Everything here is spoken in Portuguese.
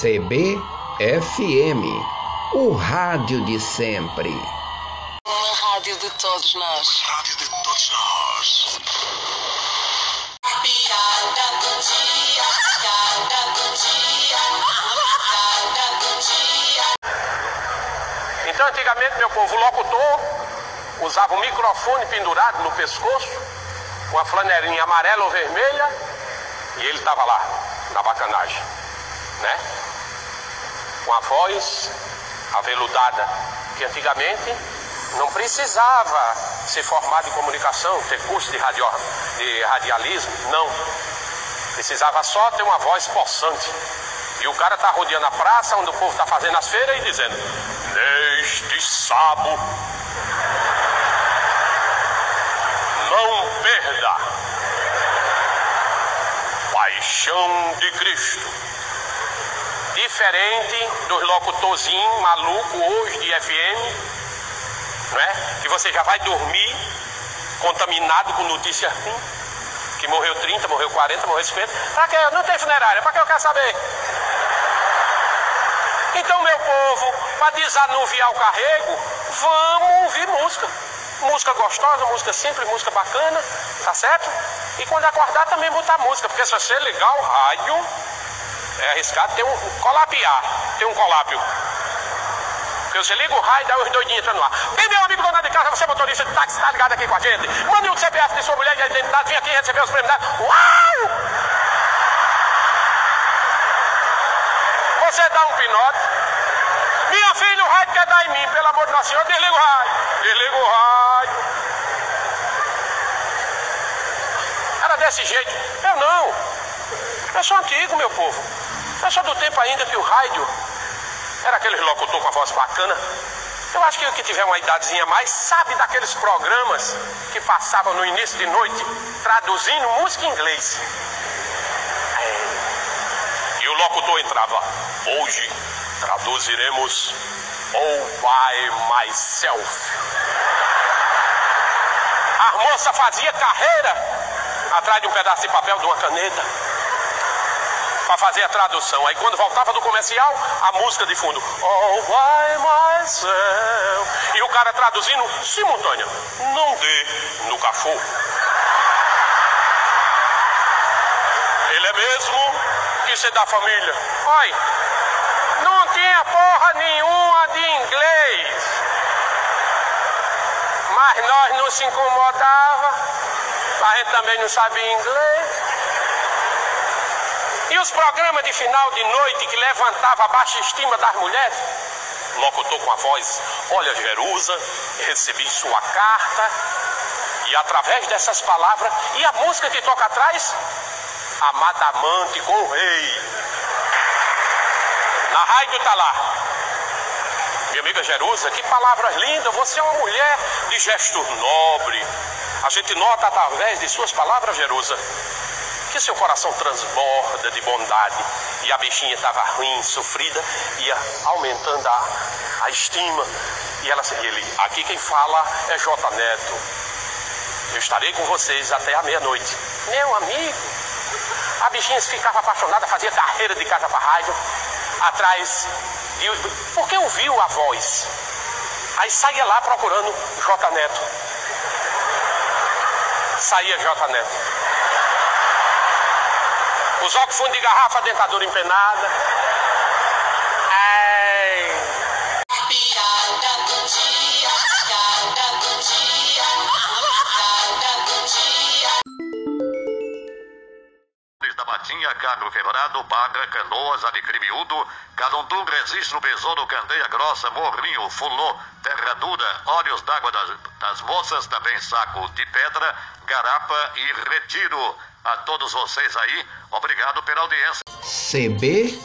CBFM, o rádio de sempre. Uma rádio de todos nós. Rádio de todos nós. Piada do dia, piada do dia, piada do dia. Então, antigamente, meu povo, o locutor usava um microfone pendurado no pescoço, uma flanelinha amarela ou vermelha, e ele estava lá, na bacanagem, né? Com a voz aveludada, que antigamente não precisava ser formado em comunicação, ter curso de, radio, de radialismo, não. Precisava só ter uma voz possante. E o cara tá rodeando a praça onde o povo tá fazendo as feiras e dizendo: Neste sábado, não perda. Paixão de Cristo. Diferente dos locutorzinhos maluco hoje de FM, não é? Que você já vai dormir contaminado com notícia ruim. Que morreu 30, morreu 40, morreu 50. Pra que? Não tem funerária, pra que eu quero saber? Então, meu povo, para desanuviar o carrego, vamos ouvir música. Música gostosa, música simples, música bacana, tá certo? E quando acordar também botar música, porque se você ligar o rádio, é arriscado ter um colapiar, ter um colápio. Porque você liga o raio e dá os doidinhos entrando ar. Bem, meu amigo dona de casa, você é motorista de táxi, tá ligado aqui com a gente? Mande um CPF de sua mulher de identidade, vem aqui receber os prêmios. Uau! Você dá um pinote. Minha filha, o rádio quer dar em mim, pelo amor de Nossa Senhora, desliga o rádio. Desliga o rádio. Era desse jeito. Eu não. Eu sou antigo, meu povo. Eu sou do tempo ainda que o rádio era aquele locutor com a voz bacana. Eu acho que o que tiver uma idadezinha mais sabe daqueles programas que passavam no início de noite traduzindo música em inglês. É. E o locutor entrava. Hoje traduziremos All by Myself. A moça fazia carreira atrás de um pedaço de papel, de uma caneta para fazer a tradução. Aí quando voltava do comercial, a música de fundo. All by myself. E o cara traduzindo simultânea. Não dê no cachorro. Ele é mesmo que ser da família. Olha, não tinha porra nenhuma de inglês. Mas nós não se incomodava. A gente também não sabia inglês. E os programas de final de noite que levantavam a baixa estima das mulheres? Locutor com a voz, olha Jerusa, recebi sua carta. E através dessas palavras, e a música que toca atrás? Amada amante com o rei. Na rádio tá lá. Minha amiga Jerusa, que palavras lindas, você é uma mulher de gesto nobre. A gente nota através de suas palavras, Jerusa, que seu coração transborda de bondade. E a bichinha estava ruim, sofrida, ia aumentando a, a estima. E, ela, e ele, aqui quem fala é J. Neto. Eu estarei com vocês até a meia-noite. Meu amigo, a bichinha ficava apaixonada, fazia carreira de casa para rádio, atrás de. Porque ouviu a voz. Aí saía lá procurando J. Neto. Saía J. Neto. Os óculos fundo de garrafa, dentadura empenada. Matinha, Cagro Quebrado, Baga, Canoas, Alecrim-Miúdo, Calundu, Registro, Besouro, Candeia Grossa, Morrinho, Fulô, Terra Dura, Olhos d'Água das, das Moças, também Saco de Pedra, Garapa e Retiro. A todos vocês aí, obrigado pela audiência. CBFM.